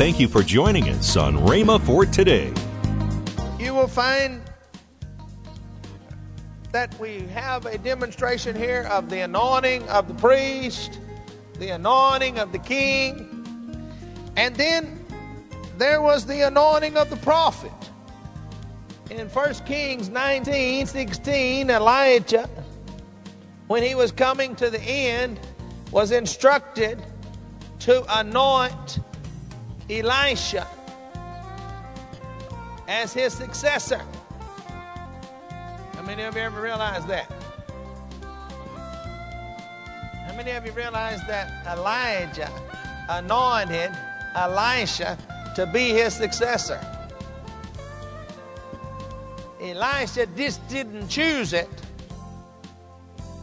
Thank you for joining us on Rhema for today. You will find that we have a demonstration here of the anointing of the priest, the anointing of the king, and then there was the anointing of the prophet. In 1 Kings 19 16, Elijah, when he was coming to the end, was instructed to anoint Elisha as his successor. How many of you ever realized that? How many of you realize that Elijah anointed Elisha to be his successor? Elisha just didn't choose it.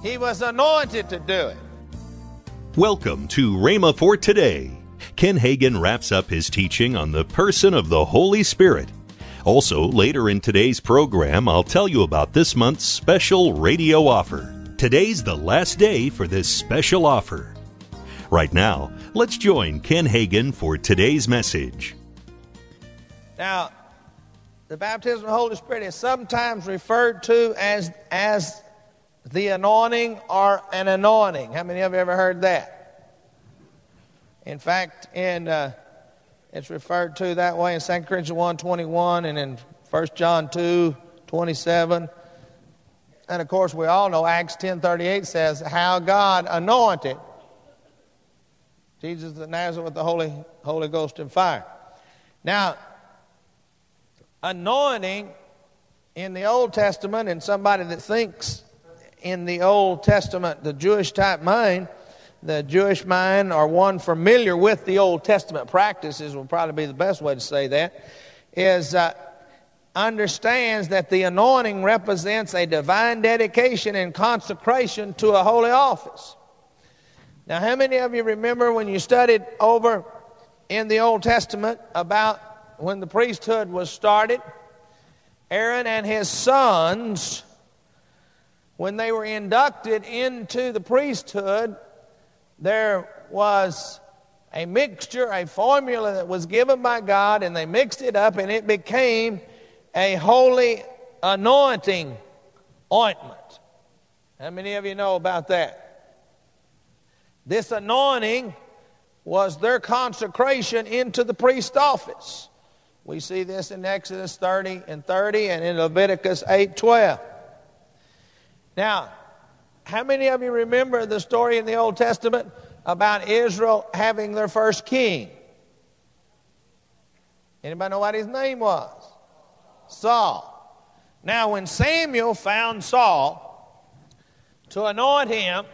He was anointed to do it. Welcome to Rhema for today. Ken Hagin wraps up his teaching on the person of the Holy Spirit. Also, later in today's program, I'll tell you about this month's special radio offer. Today's the last day for this special offer. Right now, let's join Ken Hagin for today's message. Now, the baptism of the Holy Spirit is sometimes referred to as, as the anointing or an anointing. How many of you ever heard that? In fact, in uh, it's referred to that way in 2 Corinthians 1 21 and in 1 John 2 27. And of course, we all know Acts 10 38 says how God anointed Jesus of Nazareth with the Holy, Holy Ghost and fire. Now, anointing in the Old Testament, and somebody that thinks in the Old Testament, the Jewish type mind, the Jewish mind, or one familiar with the Old Testament practices, will probably be the best way to say that, is uh, understands that the anointing represents a divine dedication and consecration to a holy office. Now, how many of you remember when you studied over in the Old Testament about when the priesthood was started? Aaron and his sons, when they were inducted into the priesthood, there was a mixture, a formula that was given by God, and they mixed it up, and it became a holy anointing ointment. How many of you know about that? This anointing was their consecration into the priest office. We see this in Exodus 30 and 30 and in Leviticus 8 12. Now, how many of you remember the story in the Old Testament about Israel having their first king? Anybody know what his name was? Saul. Now, when Samuel found Saul to anoint him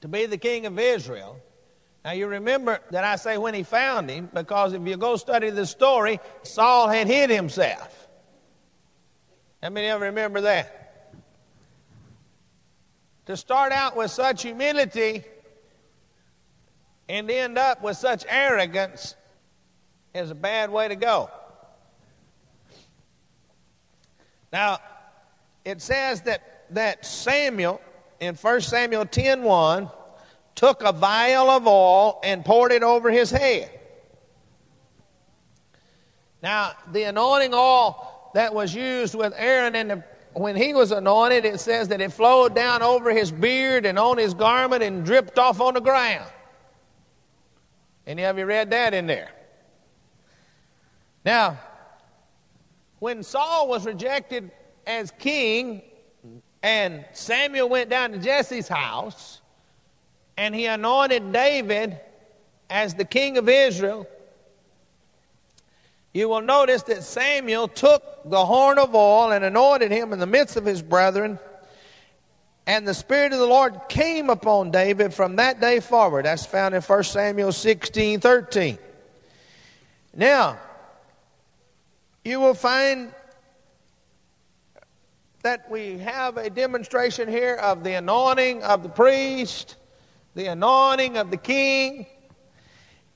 to be the king of Israel, now you remember that I say when he found him, because if you go study the story, Saul had hid himself. How many of you remember that? To start out with such humility and end up with such arrogance is a bad way to go. Now, it says that, that Samuel, in 1 Samuel 10 1, took a vial of oil and poured it over his head. Now, the anointing oil that was used with Aaron and the, when he was anointed, it says that it flowed down over his beard and on his garment and dripped off on the ground. Any of you read that in there? Now, when Saul was rejected as king and Samuel went down to Jesse's house, and he anointed David as the king of Israel, you will notice that Samuel took the horn of oil and anointed him in the midst of his brethren. And the Spirit of the Lord came upon David from that day forward. That's found in 1 Samuel 16 13. Now, you will find that we have a demonstration here of the anointing of the priest the anointing of the king,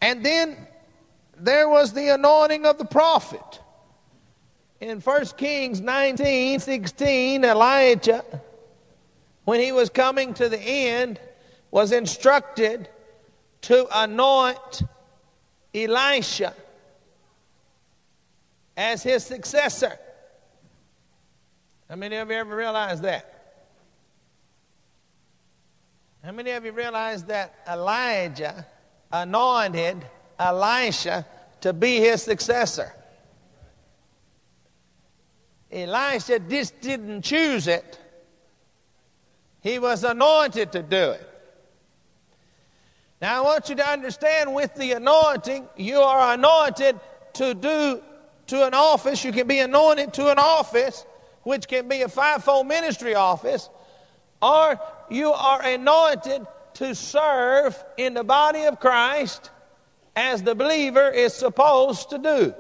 and then there was the anointing of the prophet. In 1 Kings 19 16, Elijah, when he was coming to the end, was instructed to anoint Elisha as his successor. How many of you ever realized that? How many of you realize that Elijah anointed Elisha to be his successor? Elisha just didn't choose it. He was anointed to do it. Now, I want you to understand with the anointing, you are anointed to do to an office. You can be anointed to an office, which can be a fivefold ministry office, or you are anointed to serve in the body of Christ as the believer is supposed to do.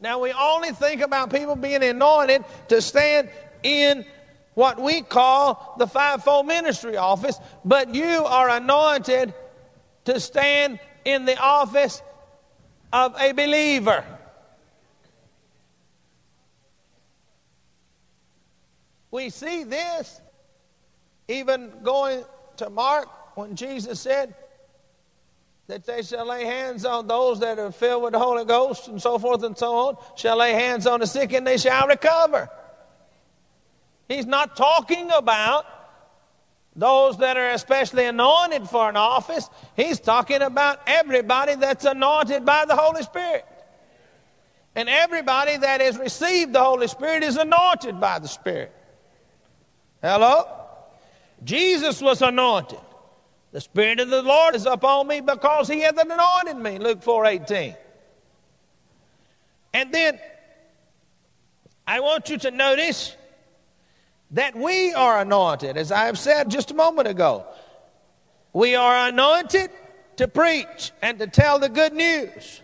Now, we only think about people being anointed to stand in what we call the fivefold ministry office, but you are anointed to stand in the office of a believer. We see this even going to Mark when Jesus said that they shall lay hands on those that are filled with the Holy Ghost and so forth and so on, shall lay hands on the sick and they shall recover. He's not talking about those that are especially anointed for an office. He's talking about everybody that's anointed by the Holy Spirit. And everybody that has received the Holy Spirit is anointed by the Spirit. Hello? Jesus was anointed. The Spirit of the Lord is upon me because He hath anointed me. Luke 4 18. And then I want you to notice that we are anointed, as I have said just a moment ago. We are anointed to preach and to tell the good news.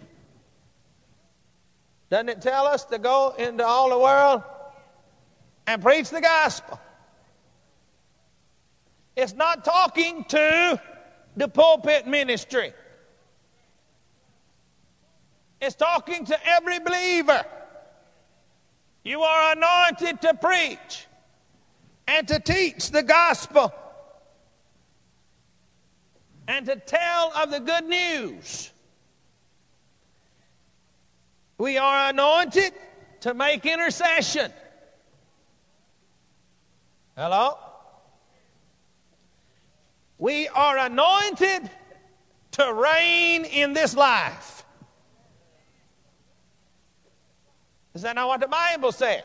Doesn't it tell us to go into all the world and preach the gospel? It's not talking to the pulpit ministry. It's talking to every believer. You are anointed to preach and to teach the gospel and to tell of the good news. We are anointed to make intercession. Hello? We are anointed to reign in this life. Is that not what the Bible says?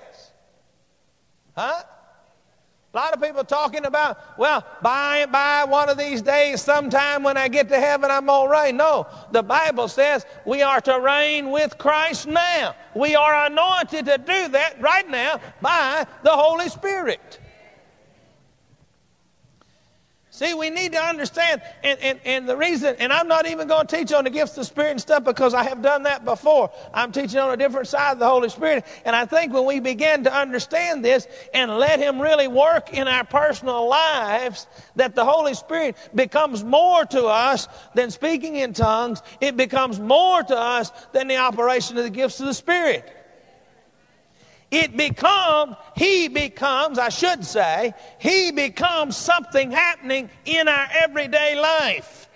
Huh? A lot of people talking about, well, by and by, one of these days, sometime when I get to heaven, I'm to reign. No, the Bible says we are to reign with Christ now. We are anointed to do that right now by the Holy Spirit. See, we need to understand, and, and, and the reason, and I'm not even going to teach on the gifts of the Spirit and stuff because I have done that before. I'm teaching on a different side of the Holy Spirit. And I think when we begin to understand this and let Him really work in our personal lives, that the Holy Spirit becomes more to us than speaking in tongues. It becomes more to us than the operation of the gifts of the Spirit. It becomes, he becomes, I should say, he becomes something happening in our everyday life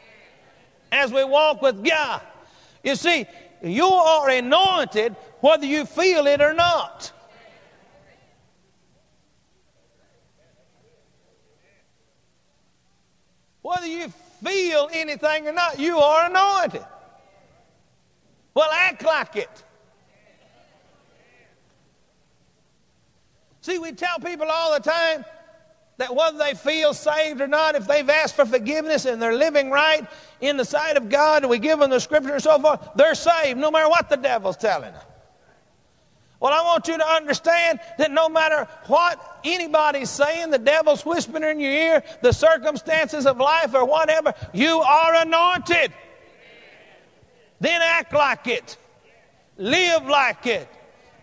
as we walk with God. You see, you are anointed whether you feel it or not. Whether you feel anything or not, you are anointed. Well, act like it. See, we tell people all the time that whether they feel saved or not, if they've asked for forgiveness and they're living right in the sight of God, and we give them the scripture and so forth, they're saved no matter what the devil's telling them. Well, I want you to understand that no matter what anybody's saying, the devil's whispering in your ear, the circumstances of life or whatever, you are anointed. Then act like it, live like it,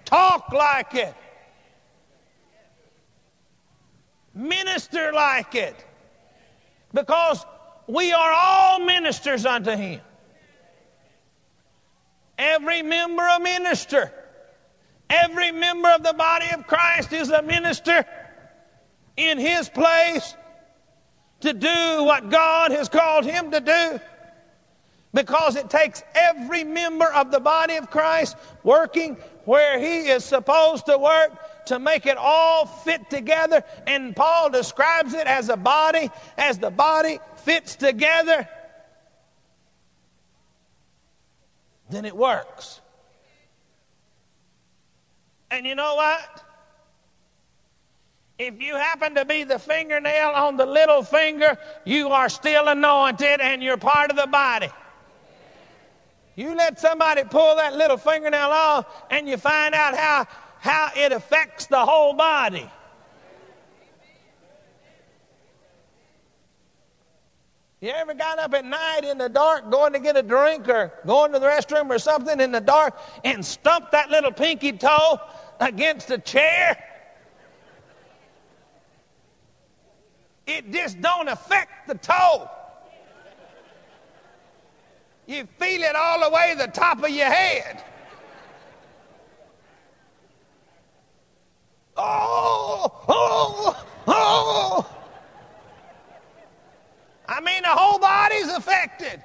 talk like it. Minister like it. Because we are all ministers unto Him. Every member a minister. Every member of the body of Christ is a minister in his place to do what God has called him to do. Because it takes every member of the body of Christ working where he is supposed to work to make it all fit together. And Paul describes it as a body, as the body fits together, then it works. And you know what? If you happen to be the fingernail on the little finger, you are still anointed and you're part of the body. You let somebody pull that little fingernail off and you find out how, how it affects the whole body. You ever got up at night in the dark going to get a drink or going to the restroom or something in the dark and stumped that little pinky toe against a chair? It just don't affect the toe. You feel it all the way to the top of your head. Oh, oh, oh. I mean, the whole body's affected.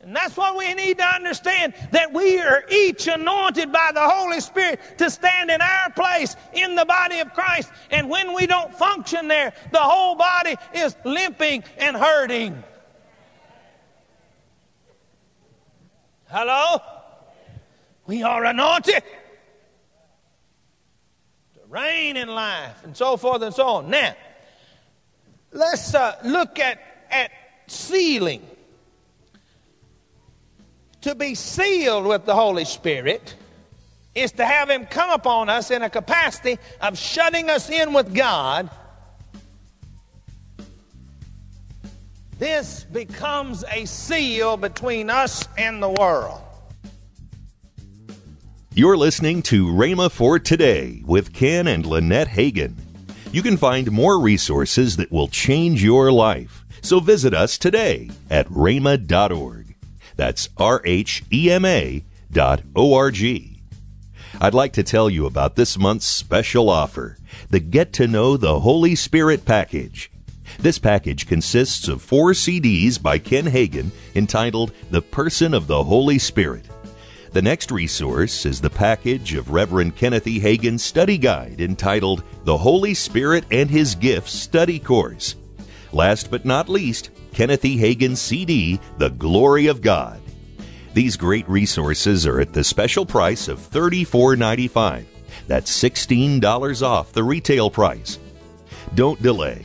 And that's what we need to understand that we are each anointed by the Holy Spirit to stand in our place in the body of Christ. And when we don't function there, the whole body is limping and hurting. Hello? We are anointed to reign in life and so forth and so on. Now, let's uh, look at, at sealing. To be sealed with the Holy Spirit is to have Him come upon us in a capacity of shutting us in with God. This becomes a seal between us and the world. You're listening to Rhema for Today with Ken and Lynette Hagin. You can find more resources that will change your life. So visit us today at rhema.org. That's R H E M A dot O R G. I'd like to tell you about this month's special offer the Get to Know the Holy Spirit package. This package consists of four CDs by Ken Hagin entitled The Person of the Holy Spirit. The next resource is the package of Reverend Kenneth E. Hagin's study guide entitled The Holy Spirit and His Gifts Study Course. Last but not least, Kenneth E. Hagin's CD, The Glory of God. These great resources are at the special price of $34.95. That's $16 off the retail price. Don't delay.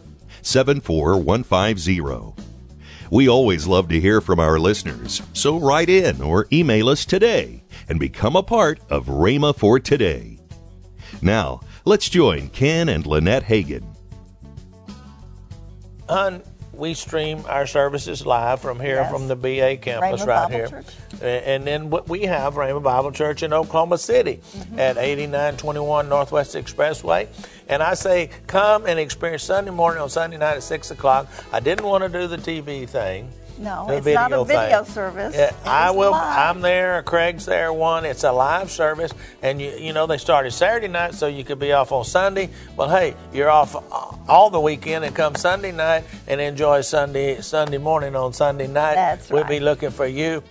74150. We always love to hear from our listeners, so write in or email us today and become a part of Rhema for Today. Now, let's join Ken and Lynette Hagin. And we stream our services live from here Yes. from the BA campus Rhema right Bible here. Church. And then what we have Rhema Bible Church in Oklahoma City Mm-hmm. at 8921 Northwest Expressway. And I say, come and experience Sunday morning on Sunday night at 6 o'clock. I didn't want to do the TV thing. No, the it's not a video thing. service. Yeah, It I will. Live. I'm there. Craig's there. One. It's a live service, and you you know they started Saturday night, so you could be off on Sunday. Well, hey, you're off all the weekend, and come Sunday night and enjoy Sunday Sunday morning on Sunday night. That's right. We'll be looking for you.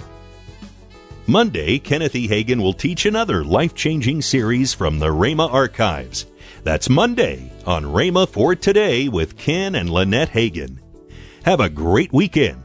Monday, Kenneth E. Hagin will teach another life changing series from the Rhema archives. That's Monday on Rhema for Today with Ken and Lynette Hagin. Have a great weekend